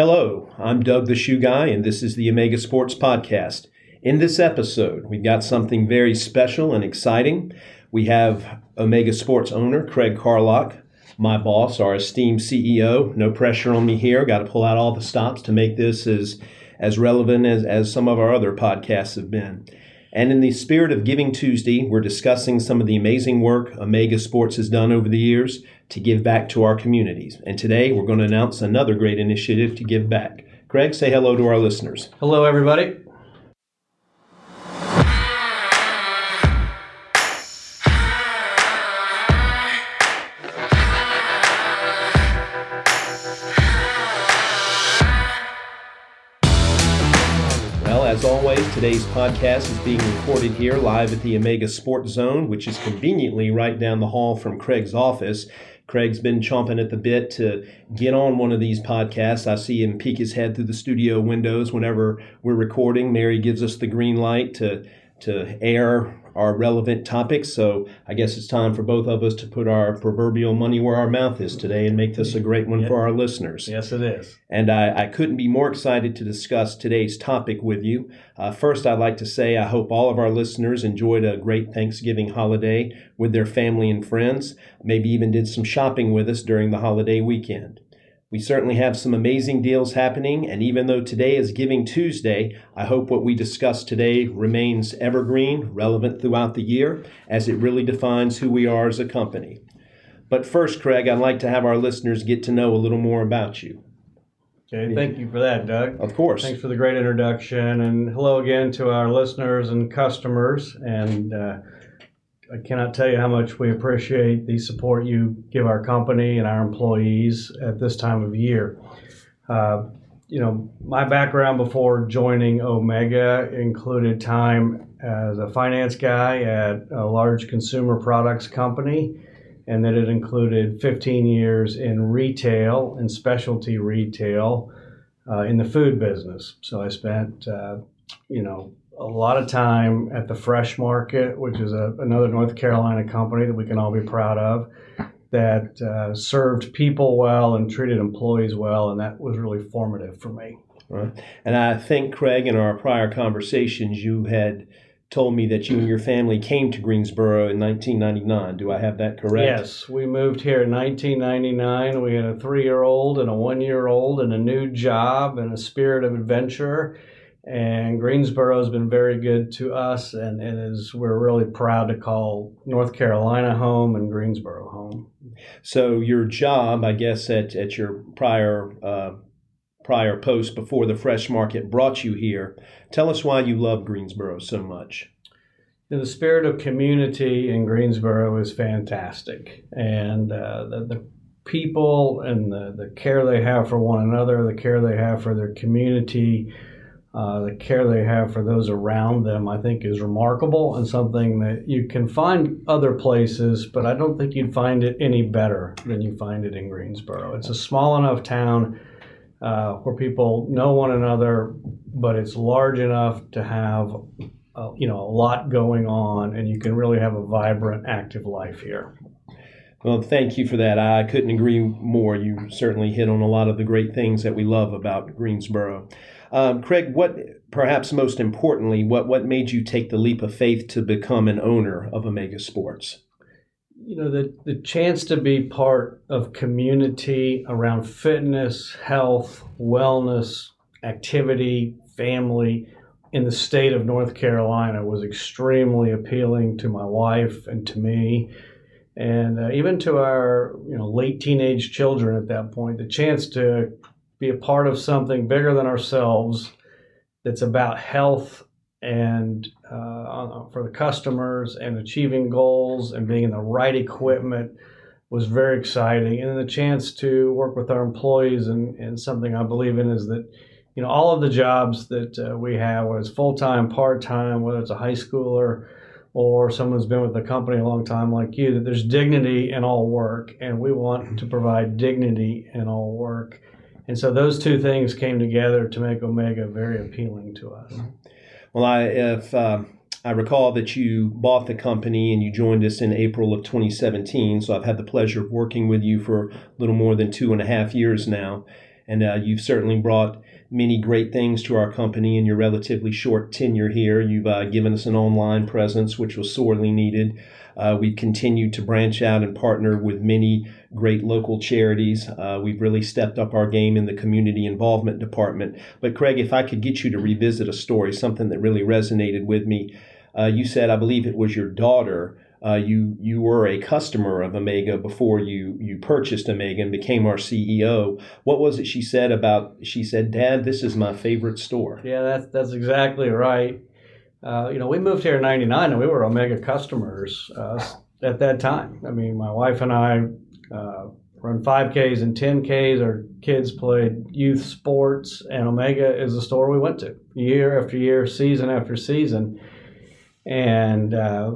Hello, I'm Doug the Shoe Guy, and this is the Omega Sports Podcast. In this episode, we've got something very special and exciting. We have Omega Sports owner Craig Carlock, my boss, our esteemed CEO. No pressure on me here. Got to pull out all the stops to make this as, as relevant as, as some of our other podcasts have been. And in the spirit of Giving Tuesday, we're discussing some of the amazing work Omega Sports has done over the years to give back to our communities. And today we're going to announce another great initiative to give back. Craig, say hello to our listeners. Hello, everybody. Well, as always, today's podcast is being recorded here live at the Omega Sports Zone, which is conveniently right down the hall from Craig's office. Craig's been chomping at the bit to get on one of these podcasts. I see him peek his head through the studio windows whenever we're recording. Mary gives us the green light to to air our relevant topics. So I guess it's time for both of us to put our proverbial money where our mouth is today and make this a great one for our listeners. Yes, it is. And I, I, couldn't be more excited to discuss today's topic with you. Uh, first, I'd like to say I hope all of our listeners enjoyed a great Thanksgiving holiday with their family and friends, maybe even did some shopping with us during the holiday weekend. We certainly have some amazing deals happening, and even though today is Giving Tuesday, I hope what we discuss today remains evergreen, relevant throughout the year, as it really defines who we are as a company. But first, Craig, I'd like to have our listeners get to know a little more about you. Okay, thank you for that, Doug. Of course. Thanks for the great introduction, and hello again to our listeners and customers. And uh, I cannot tell you how much we appreciate the support you give our company and our employees at this time of year. Uh, you know, my background before joining Omega included time as a finance guy at a large consumer products company, and then it included 15 years in retail and specialty retail uh, in the food business. So I spent, uh, you know, a lot of time at the Fresh Market, which is a, another North Carolina company that we can all be proud of, that uh, served people well and treated employees well, and that was really formative for me. Right. And I think, Craig, in our prior conversations, you had told me that you and your family came to Greensboro in 1999. Do I have that correct? Yes, we moved here in 1999. We had a three year old and a one year old and a new job and a spirit of adventure and Greensboro has been very good to us, and, and is we're really proud to call North Carolina home and Greensboro home. So your job, I guess, at at your prior uh, prior post before the Fresh Market brought you here. Tell us why you love Greensboro so much. The spirit of community in Greensboro is fantastic, and uh, the, the people and the, the care they have for one another, the care they have for their community uh, the care they have for those around them, I think, is remarkable and something that you can find other places, but I don't think you'd find it any better than you find it in Greensboro. It's a small enough town uh, where people know one another, but it's large enough to have, uh, you know, a lot going on, and you can really have a vibrant, active life here. Well, thank you for that. I couldn't agree more. You certainly hit on a lot of the great things that we love about Greensboro. Um, Craig, what perhaps most importantly, what what made you take the leap of faith to become an owner of Omega Sports? You know, the the chance to be part of community around fitness, health, wellness, activity, family in the state of North Carolina was extremely appealing to my wife and to me and uh, even to our you know late teenage children at that point the chance to be a part of something bigger than ourselves that's about health and uh, for the customers and achieving goals and being in the right equipment was very exciting. And the chance to work with our employees and, and something I believe in is that, you know, all of the jobs that uh, we have, whether it's full time, part time, whether it's a high schooler or someone's been with the company a long time like you, that there's dignity in all work. And we want to provide dignity in all work. And so those two things came together to make Omega very appealing to us. Well, I if uh, I recall that you bought the company and you joined us in April of 2017. So I've had the pleasure of working with you for a little more than two and a half years now. and uh, you've certainly brought many great things to our company in your relatively short tenure here. You've uh, given us an online presence, which was sorely needed. Uh, we've continued to branch out and partner with many great local charities. Uh, we've really stepped up our game in the community involvement department. But, Craig, if I could get you to revisit a story, something that really resonated with me. Uh, you said, I believe it was your daughter uh, you you were a customer of Omega before you you purchased Omega and became our CEO. What was it she said about? She said, "Dad, this is my favorite store." Yeah, that's that's exactly right. Uh, you know, we moved here in '99 and we were Omega customers uh, at that time. I mean, my wife and I uh, run 5Ks and 10Ks. Our kids played youth sports, and Omega is the store we went to year after year, season after season. And uh,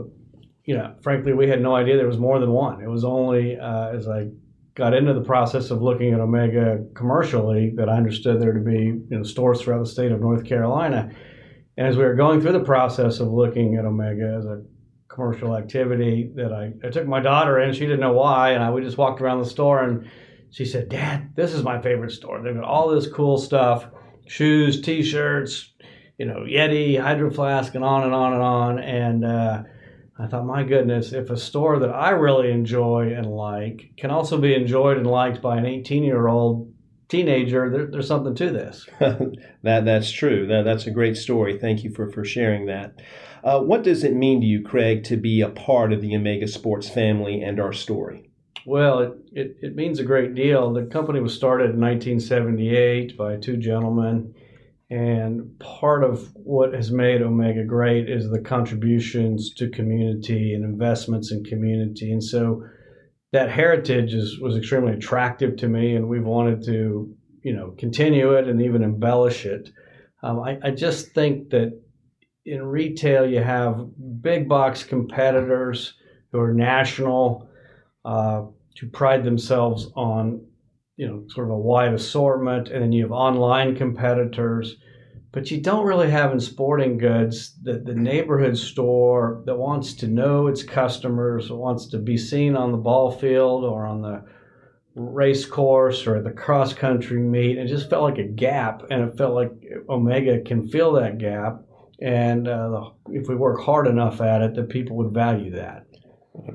you know, frankly, we had no idea there was more than one. It was only uh, as I got into the process of looking at Omega commercially that I understood there to be you know, stores throughout the state of North Carolina. And as we were going through the process of looking at Omega as a commercial activity, that I, I took my daughter in. She didn't know why, and I we just walked around the store, and she said, "Dad, this is my favorite store. They've got all this cool stuff: shoes, T-shirts, you know, Yeti, Hydro Flask, and on and on and on." And uh, I thought, my goodness, if a store that I really enjoy and like can also be enjoyed and liked by an 18 year old teenager, there, there's something to this. that that's true. That that's a great story. Thank you for for sharing that. Uh, what does it mean to you, Craig, to be a part of the Omega Sports family and our story? Well, it, it, it means a great deal. The company was started in 1978 by two gentlemen and part of what has made Omega great is the contributions to community and investments in community. And so that heritage is, was extremely attractive to me, and we've wanted to, you know, continue it and even embellish it. Um, I, I just think that in retail, you have big box competitors who are national, uh, who pride themselves on you know sort of a wide assortment and then you have online competitors but you don't really have in sporting goods the, the neighborhood store that wants to know its customers wants to be seen on the ball field or on the race course or the cross country meet. It just felt like a gap and it felt like omega can fill that gap and uh, if we work hard enough at it that people would value that.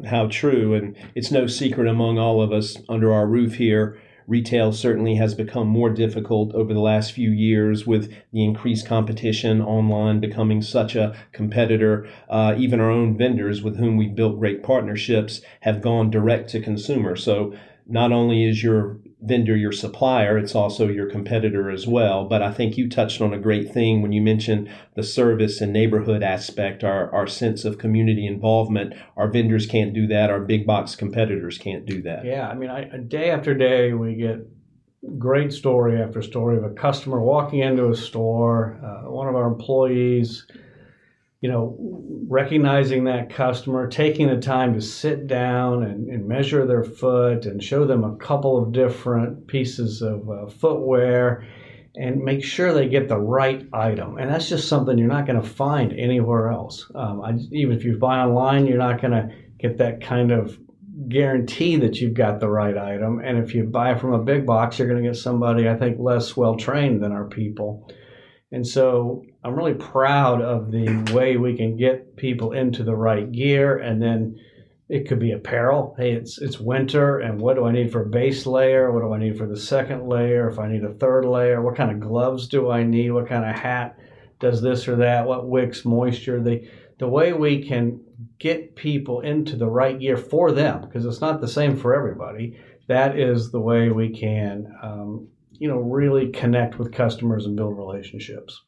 How true and it's no secret among all of us under our roof here Retail certainly has become more difficult over the last few years with the increased competition online becoming such a competitor. Uh, even our own vendors with whom we've built great partnerships have gone direct to consumer. So not only is your vendor your supplier, it's also your competitor as well. But I think you touched on a great thing when you mentioned the service and neighborhood aspect, our, our sense of community involvement. Our vendors can't do that, our big box competitors can't do that. Yeah, I mean, I, day after day, we get great story after story of a customer walking into a store, uh, one of our employees you know, recognizing that customer, taking the time to sit down and, and, measure their foot and show them a couple of different pieces of uh, footwear and make sure they get the right item. And that's just something you're not going to find anywhere else. Um, I, even if you buy online, you're not going to get that kind of guarantee that you've got the right item. And if you buy from a big box, you're going to get somebody, I think, less well trained than our people. And so I'm really proud of the way we can get people into the right gear and then it could be apparel. Hey, it's it's winter and what do I need for a base layer? What do I need for the second layer? If I need a third layer, what kind of gloves do I need? What kind of hat does this or that? What wicks moisture? The the way we can get people into the right gear for them because it's not the same for everybody. That is the way we can um, you know really connect with customers and build relationships.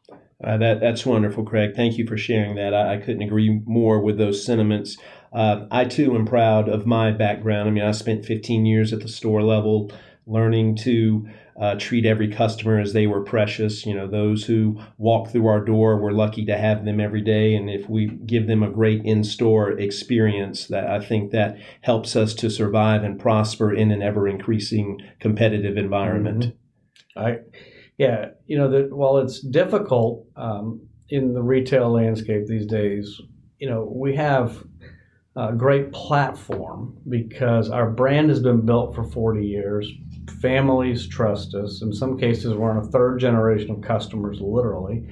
Uh, that that's wonderful, Craig. Thank you for sharing that. I, I couldn't agree more with those sentiments. Uh, I too am proud of my background. I mean, I spent 15 years at the store level, learning to uh, treat every customer as they were precious. You know, those who walk through our door, we're lucky to have them every day, and if we give them a great in-store experience, that I think that helps us to survive and prosper in an ever-increasing competitive environment. Mm-hmm. I, yeah, you know that while it's difficult um, in the retail landscape these days, you know we have a great platform because our brand has been built for 40 years. Families trust us. In some cases, we're on a third generation of customers, literally.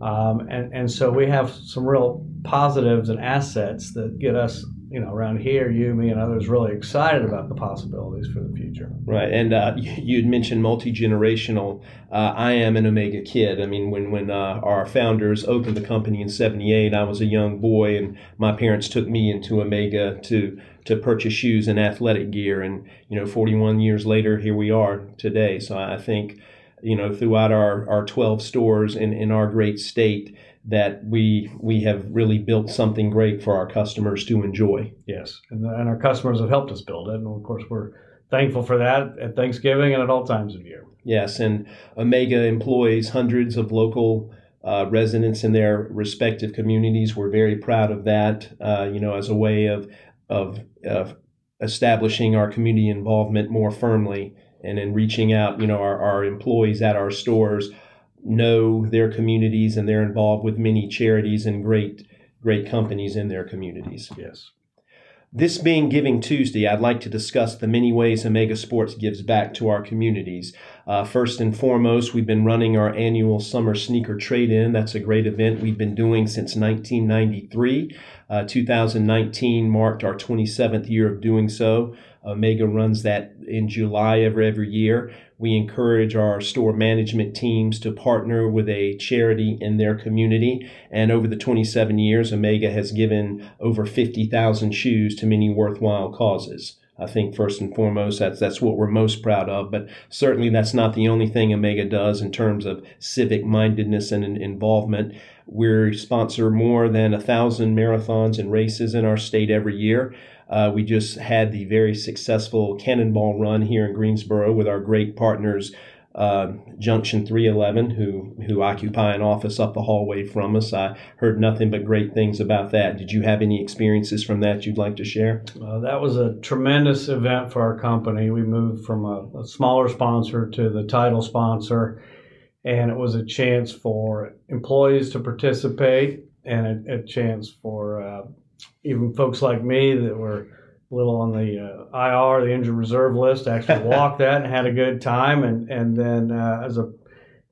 Um, and, and so we have some real positives and assets that get us you know, around here, you, me, and others really excited about the possibilities for the future. Right, and uh, you had mentioned multi generational. Uh, I am an Omega kid. I mean, when when uh, our founders opened the company in '78, I was a young boy, and my parents took me into Omega to to purchase shoes and athletic gear. And you know, 41 years later, here we are today. So I think, you know, throughout our our 12 stores in in our great state that we we have really built something great for our customers to enjoy. Yes, and, and our customers have helped us build it, and of course we're thankful for that at Thanksgiving and at all times of year. Yes, and Omega employs hundreds of local. Uh, residents in their respective communities. We're very proud of that. Uh, you know, as a way of of, of establishing our community involvement more firmly and in reaching out, you know, our, our employees at our stores know their communities and they're involved with many charities and great great companies in their communities. Yes. This being Giving Tuesday, I'd like to discuss the many ways Omega Sports gives back to our communities. Uh, first and foremost, we've been running our annual summer sneaker trade in. That's a great event we've been doing since 1993. Uh, 2019 marked our 27th year of doing so. Omega runs that in July of every year. We encourage our store management teams to partner with a charity in their community. And over the 27 years, Omega has given over 50,000 shoes to many worthwhile causes. I think first and foremost, that's that's what we're most proud of. But certainly, that's not the only thing Omega does in terms of civic mindedness and involvement. We sponsor more than a thousand marathons and races in our state every year. Uh, we just had the very successful Cannonball Run here in Greensboro with our great partners, uh, Junction 311, who who occupy an office up the hallway from us. I heard nothing but great things about that. Did you have any experiences from that you'd like to share? Uh, that was a tremendous event for our company. We moved from a, a smaller sponsor to the title sponsor, and it was a chance for employees to participate and a, a chance for even folks like me that were a little on the uh, IR, the injured reserve list, actually walked that and had a good time. And and then uh, as a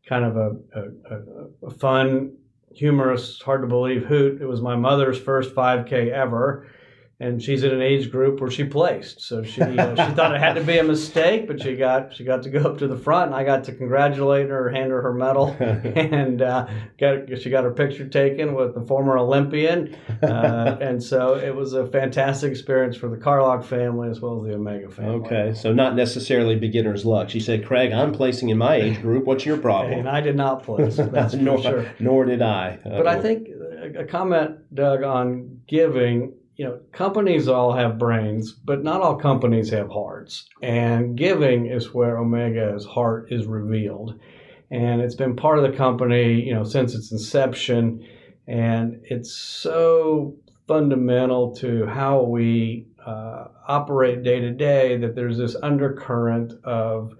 kind of a, a, a, fun, humorous, hard to believe hoot, it was my mother's first 5K ever and she's in an age group where she placed. So she uh, she thought it had to be a mistake, but she got she got to go up to the front, and I got to congratulate her, hand her her medal, and uh, got she got her picture taken with the former Olympian, uh, and so it was a fantastic experience for the Carlock family as well as the Omega family. Okay, so not necessarily beginner's luck. She said, "Craig, I'm placing in my age group. What's your problem?" And I did not place. That's nor, sure. Nor did I. But I think a comment, Doug, on giving you know, companies all have brains, but not all companies have hearts. And giving is where Omega's heart is revealed. And it's been part of the company, you know, since its inception. And it's so fundamental to how we uh, operate day to day that there's this undercurrent of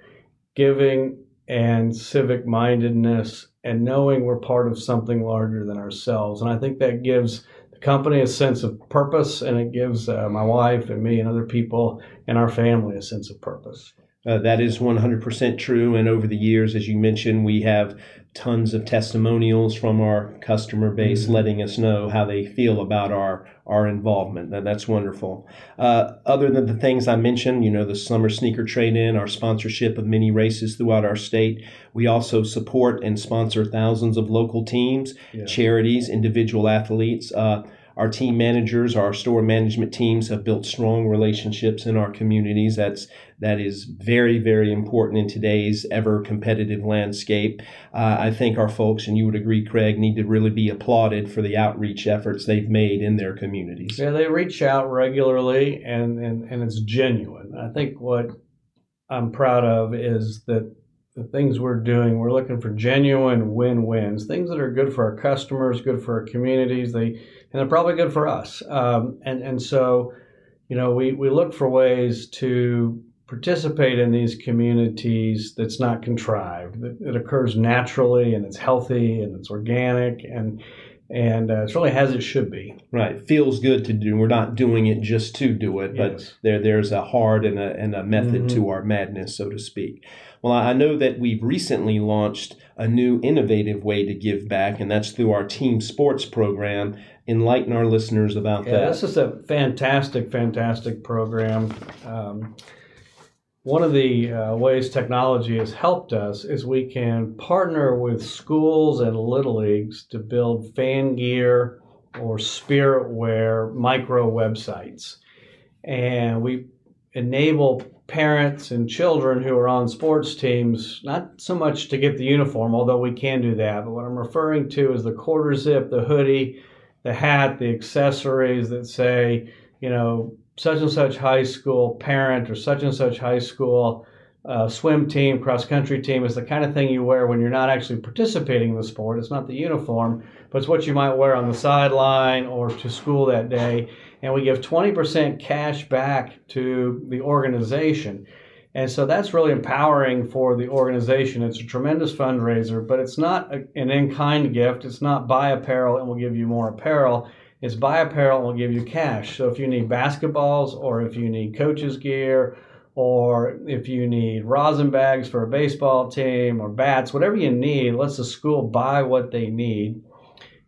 giving and civic mindedness and knowing we're part of something larger than ourselves. And I think that gives company a sense of purpose, and it gives uh, my wife and me and other people and our family a sense of purpose. Uh, that is 100% true. And over the years, as you mentioned, we have tons of testimonials from our customer base mm-hmm. letting us know how they feel about our, our involvement. That, that's wonderful. Uh, other than the things I mentioned, you know, the summer sneaker trade in, our sponsorship of many races throughout our state, we also support and sponsor thousands of local teams, yeah. charities, individual athletes. Uh, our team managers, our store management teams have built strong relationships in our communities. That's that is very, very important in today's ever competitive landscape. Uh, I think our folks, and you would agree, Craig, need to really be applauded for the outreach efforts they've made in their communities. Yeah, they reach out regularly, and and, and it's genuine. I think what I'm proud of is that the things we're doing, we're looking for genuine win-wins, things that are good for our customers, good for our communities. They and they're probably good for us. Um, and and so, you know, we we look for ways to participate in these communities that's not contrived, that it occurs naturally and it's healthy and it's organic and and uh, it's really as it should be. Right, feels good to do. We're not doing it just to do it, but Yes. there there's a heart and a and a method Mhm. to our madness, so to speak. Well, I I know that we've recently launched a new innovative way to give back, and that's through our team sports program. Enlighten our listeners about Yeah, that. this is a fantastic, fantastic program. Um, one of the uh, ways technology has helped us is we can partner with schools and little leagues to build fan gear or spirit wear micro websites. And we enable parents and children who are on sports teams not so much to get the uniform, although we can do that, but what I'm referring to is the quarter zip, the hoodie, the hat, the accessories that say, you know, such and such high school parent or such and such high school uh, swim team, cross country team is the kind of thing you wear when you're not actually participating in the sport. It's not the uniform, but it's what you might wear on the sideline or to school that day. And we give 20% cash back to the organization. And so that's really empowering for the organization. It's a tremendous fundraiser, but it's not a, an in kind gift. It's not buy apparel and we'll give you more apparel. It's buy apparel and we'll give you cash. So if you need basketballs or if you need coaches' gear or if you need rosin bags for a baseball team or bats, whatever you need, lets the school buy what they need.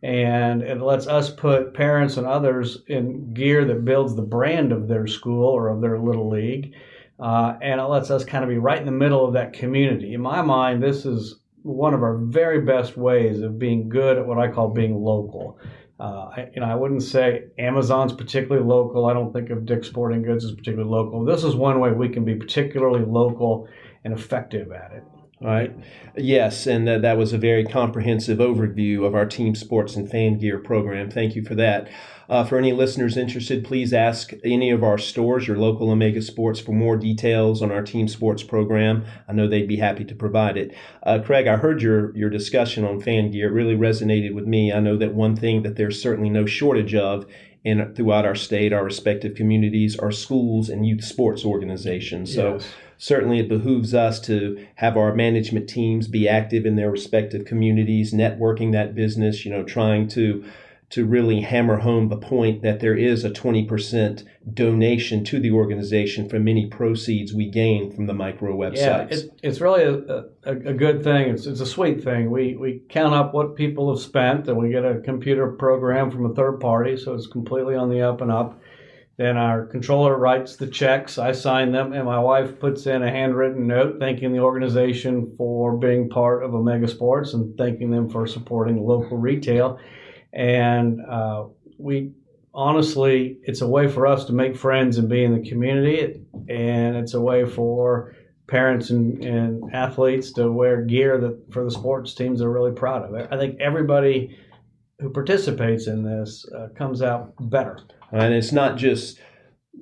And it lets us put parents and others in gear that builds the brand of their school or of their little league. Uh, and it lets us kind of be right in the middle of that community. In my mind, this is one of our very best ways of being good at what I call being local. Uh, I, you know, I wouldn't say Amazon's particularly local. I don't think of Dick's Sporting Goods as particularly local. This is one way we can be particularly local and effective at it. All right. Yes, and uh, that was a very comprehensive overview of our team sports and fan gear program. Thank you for that. Uh, for any listeners interested, please ask any of our stores, your local Omega Sports, for more details on our team sports program. I know they'd be happy to provide it. Uh, Craig, I heard your your discussion on fan gear. It really resonated with me. I know that one thing that there's certainly no shortage of in throughout our state, our respective communities, are schools and youth sports organizations. So Yes. Certainly it behooves us to have our management teams be active in their respective communities networking that business you know trying to to really hammer home the point that there is a 20% donation to the organization from any proceeds we gain from the micro Yeah, websites it, it's really a, a, a good thing. It's, it's a sweet thing. We, we count up what people have spent and we get a computer program from a third party, so it's completely on the up and up. Then our controller writes the checks, I sign them, and my wife puts in a handwritten note thanking the organization for being part of Omega Sports and thanking them for supporting local retail. And uh, we honestly, it's a way for us to make friends and be in the community, and it's a way for parents and, and athletes to wear gear that for the sports teams they're really proud of. I think everybody who participates in this uh, comes out better. And it's not just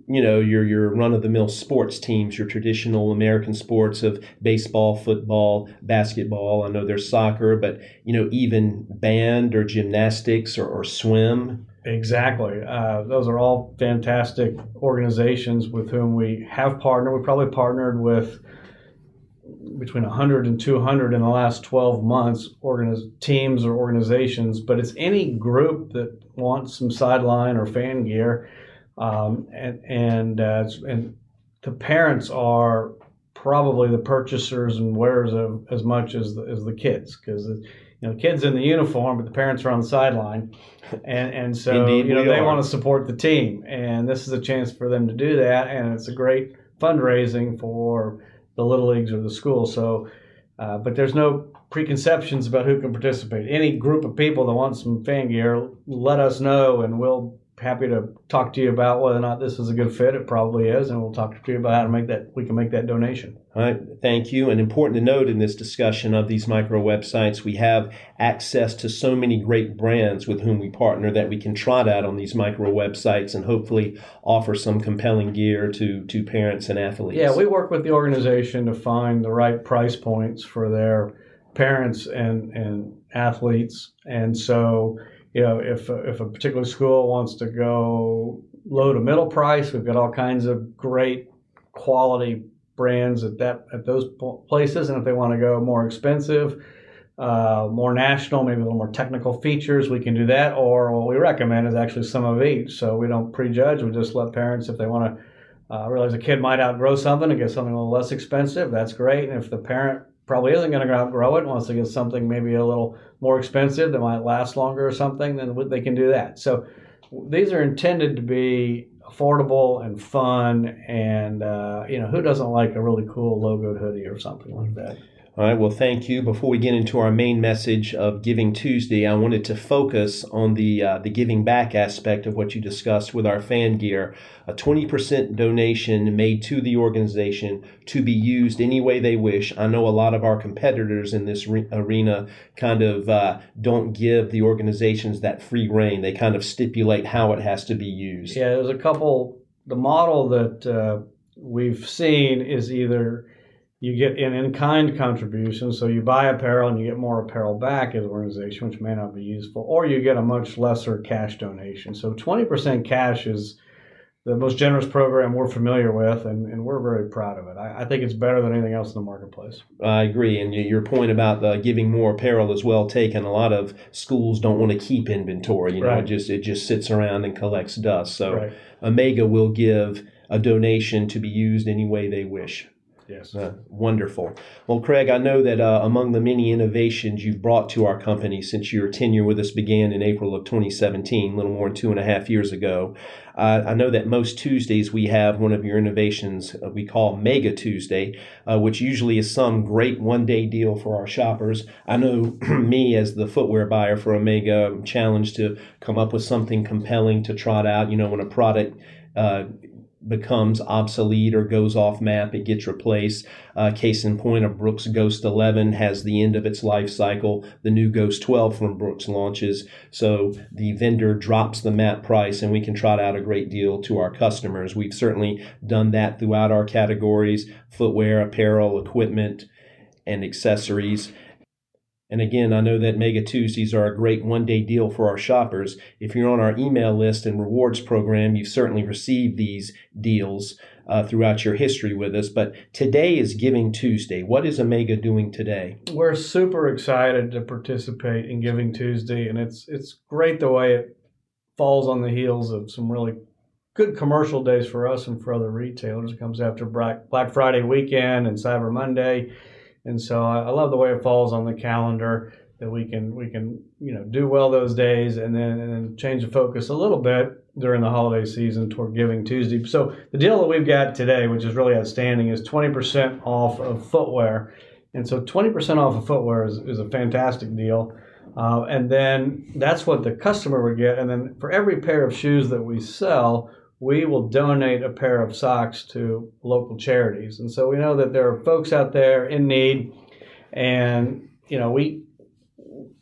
you know your your run of the mill sports teams your traditional american sports of baseball football basketball i know there's soccer but you know even band or gymnastics or, or swim Exactly. Uh, those are all fantastic organizations with whom we have partnered. We probably partnered with between 100 and 200 in the last 12 months, organiz- teams or organizations, but it's any group that wants some sideline or fan gear. Um, and and, uh, and the parents are probably the purchasers and wearers of as much as the, as the kids because you know kids in the uniform but the parents are on the sideline and and so Indeed you know they are. want to support the team and this is a chance for them to do that and it's a great fundraising for the little leagues or the school so uh, but there's no preconceptions about who can participate. Any group of people that want some fan gear let us know and we'll happy to talk to you about whether or not this is a good fit it probably is and we'll talk to you about how to make that we can make that donation All right, thank you. And important to note in this discussion of these micro websites, we have access to so many great brands with whom we partner that we can trot out on these micro websites and hopefully offer some compelling gear to to parents and athletes. Yeah, we work with the organization to find the right price points for their parents and, and athletes. And so, you know, if if a particular school wants to go low to middle price, we've got all kinds of great quality brands at that at those places. And if they want to go more expensive, uh, more national, maybe a little more technical features, we can do that. Or what we recommend is actually some of each. So we don't prejudge. We just let parents, if they want to uh, realize a kid might outgrow something and get something a little less expensive, that's great. And if the parent probably isn't going to outgrow it, wants to get something maybe a little more expensive that might last longer or something, then they can do that. So these are intended to be affordable and fun, and uh, you know who doesn't like a really cool logoed hoodie or something like that. All right, well, thank you. Before we get into our main message of Giving Tuesday, I wanted to focus on the uh, the giving back aspect of what you discussed with our fan gear. A 20% donation made to the organization to be used any way they wish. I know a lot of our competitors in this re- arena kind of uh, don't give the organizations that free reign. They kind of stipulate how it has to be used. Yeah, there's a couple. The model that uh, we've seen is either you get an in-kind contribution, so you buy apparel and you get more apparel back as an organization, which may not be useful, or you get a much lesser cash donation. So 20% cash is the most generous program we're familiar with, and, and we're very proud of it. I, I, think it's better than anything else in the marketplace. I agree, and your point about uh, giving more apparel is well taken. A lot of schools don't want to keep inventory; you know, right. it just it just sits around and collects dust. So right. Omega will give a donation to be used any way they wish. Yes. Uh, wonderful. Well, Craig, I know that uh, among the many innovations you've brought to our company since your tenure with us began in April of 2017, a little more than two and a half years ago, uh, I know that most Tuesdays we have one of your innovations uh, we call Mega Tuesday, uh, which usually is some great one day deal for our shoppers. I know me, as the footwear buyer for Omega, challenged to come up with something compelling to trot out. You know, when a product uh, becomes obsolete or goes off map, it gets replaced. Uh, case in point, a Brooks Ghost 11 has the end of its life cycle. The new Ghost 12 from Brooks launches. So the vendor drops the map price and we can trot out a great deal to our customers. We've certainly done that throughout our categories footwear, apparel, equipment, and accessories. And again, I know that Mega Tuesdays are a great one day deal for our shoppers. If you're on our email list and rewards program, you've certainly received these deals uh, throughout your history with us. But today is Giving Tuesday. What is Omega doing today? We're super excited to participate in Giving Tuesday, and it's it's great the way it falls on the heels of some really good commercial days for us and for other retailers. It comes after Black Friday weekend and Cyber Monday and so I, I love the way it falls on the calendar that we can we can you know do well those days and then and then change the focus a little bit during the holiday season toward Giving Tuesday. So the deal that we've got today, which is really outstanding, is 20% off of footwear. And so 20% off of footwear is, is a fantastic deal. Uh, and then that's what the customer would get. And then for every pair of shoes that we sell, we will donate a pair of socks to local charities. And so we know that there are folks out there in need, and you know we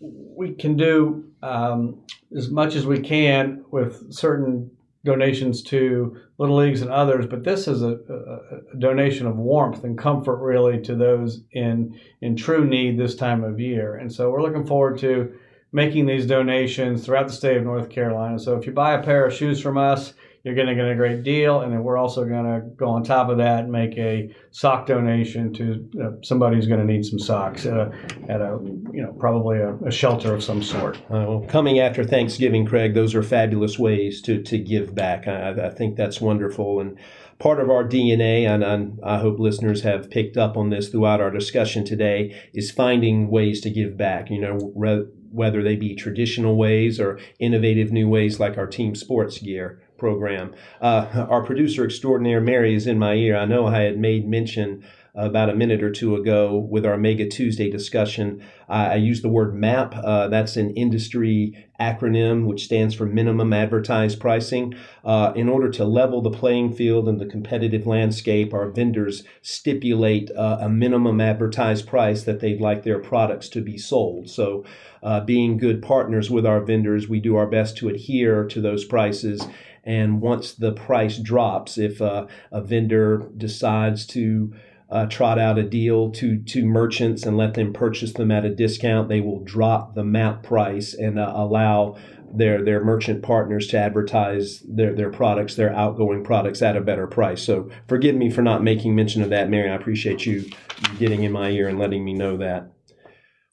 we can do um, as much as we can with certain donations to little leagues and others, but this is a, a, a, donation of warmth and comfort really to those in in true need this time of year. And so we're looking forward to making these donations throughout the state of North Carolina. So if you buy a pair of shoes from us, you're going to get a great deal. And then we're also going to go on top of that and make a sock donation to uh, somebody who's going to need some socks at a, at a you know, probably a, a shelter of some sort. Uh, well, coming after Thanksgiving, Craig, those are fabulous ways to, to give back. I, I think that's wonderful. And part of our DNA, and, I hope listeners have picked up on this throughout our discussion today, is finding ways to give back. You know, re- whether they be traditional ways or innovative new ways like our team sports gear program. Uh, our producer extraordinaire, Mary, is in my ear. I know I had made mention about a minute or two ago with our Mega Tuesday discussion. I, I used the word MAP. Uh, that's an industry acronym which stands for minimum advertised pricing. Uh, in order to level the playing field and the competitive landscape, our vendors stipulate uh, a minimum advertised price that they'd like their products to be sold. So, uh, being good partners with our vendors, we do our best to adhere to those prices and once the price drops, if uh, a vendor decides to uh, trot out a deal to to merchants and let them purchase them at a discount, they will drop the map price and uh, allow their their merchant partners to advertise their their products, their outgoing products at a better price. So forgive me for not making mention of that, Mary. I appreciate you getting in my ear and letting me know that.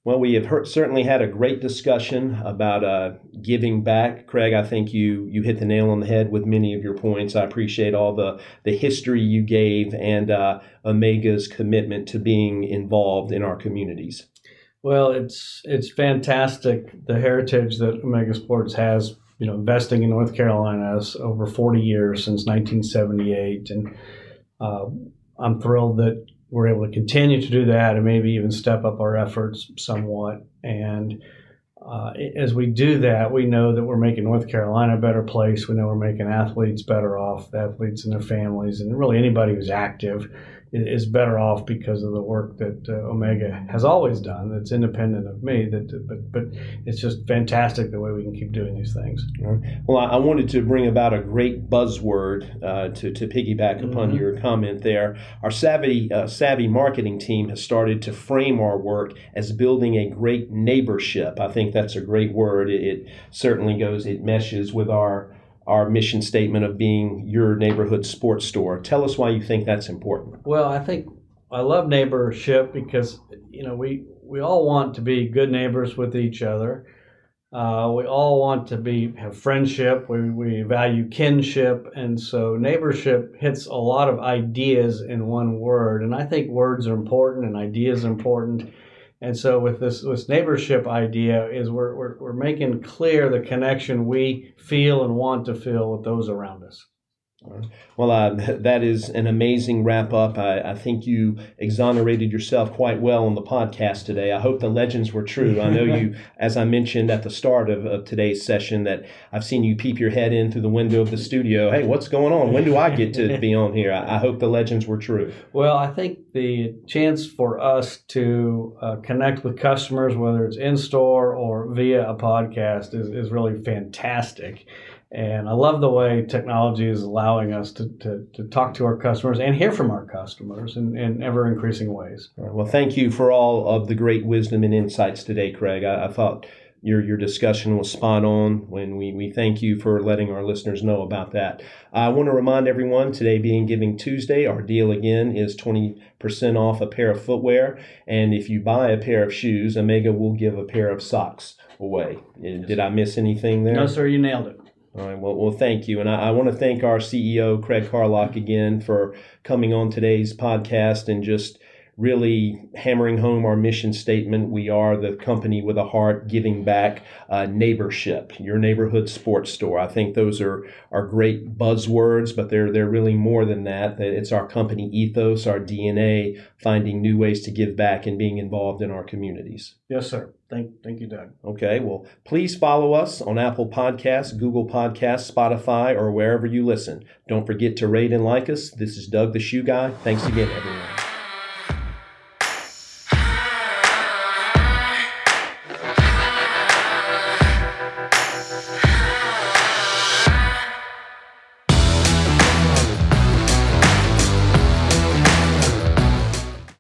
Well, we have heard, certainly had a great discussion about uh, giving back. Craig, I think you you hit the nail on the head with many of your points. I appreciate all the, the history you gave and uh, Omega's commitment to being involved in our communities. Well, it's it's fantastic the heritage that Omega Sports has. You know, investing in North Carolina is over 40 years since 1978, and uh, I'm thrilled that we're able to continue to do that and maybe even step up our efforts somewhat. And uh, as we do that, we know that we're making North Carolina a better place. We know we're making athletes better off, athletes and their families, and really anybody who's active is better off because of the work that uh, Omega has always done. That's independent of me. That, but but it's just fantastic the way we can keep doing these things. Well, I wanted to bring about a great buzzword uh, to to piggyback mm-hmm. upon your comment there. Our savvy uh, savvy marketing team has started to frame our work as building a great neighborship. I think that's a great word. It, it certainly goes. It meshes with our our mission statement of being your neighborhood sports store. Tell us why you think that's important. Well, I think I love neighborship because you know we we all want to be good neighbors with each other. Uh, we all want to be have friendship. We, we value kinship, and so neighborship hits a lot of ideas in one word. And I think words are important and ideas are important. And so with this this neighborship idea is we're, we're, we're making clear the connection we feel and want to feel with those around us. Well, uh, that is an amazing wrap up. I, I, think you exonerated yourself quite well on the podcast today. I hope the legends were true. I know you, as I mentioned at the start of, of today's session, that I've seen you peep your head in through the window of the studio. Hey, what's going on? When do I get to be on here? I, I hope the legends were true. Well, I think the chance for us to uh, connect with customers, whether it's in store or via a podcast, is, is really fantastic. And I love the way technology is allowing us to, to, to talk to our customers and hear from our customers in, in ever increasing ways. Well, thank you for all of the great wisdom and insights today, Craig. I, I thought your your discussion was spot on when we, we thank you for letting our listeners know about that. I want to remind everyone today being Giving Tuesday, our deal again is 20% off a pair of footwear. And if you buy a pair of shoes, Omega will give a pair of socks away. Did I miss anything there? No, sir, you nailed it. All right. Well, well, thank you, and I, I, want to thank our CEO Craig Carlock again for coming on today's podcast and just really hammering home our mission statement. We are the company with a heart giving back uh, neighborship, your neighborhood sports store. I think those are, are great buzzwords, but they're, they're really more than that. It's our company ethos, our DNA, finding new ways to give back and being involved in our communities. Yes, sir. Thank, thank you, Doug. Okay. Well, please follow us on Apple Podcasts, Google Podcasts, Spotify, or wherever you listen. Don't forget to rate and like us. This is Doug the Shoe Guy. Thanks again, everyone.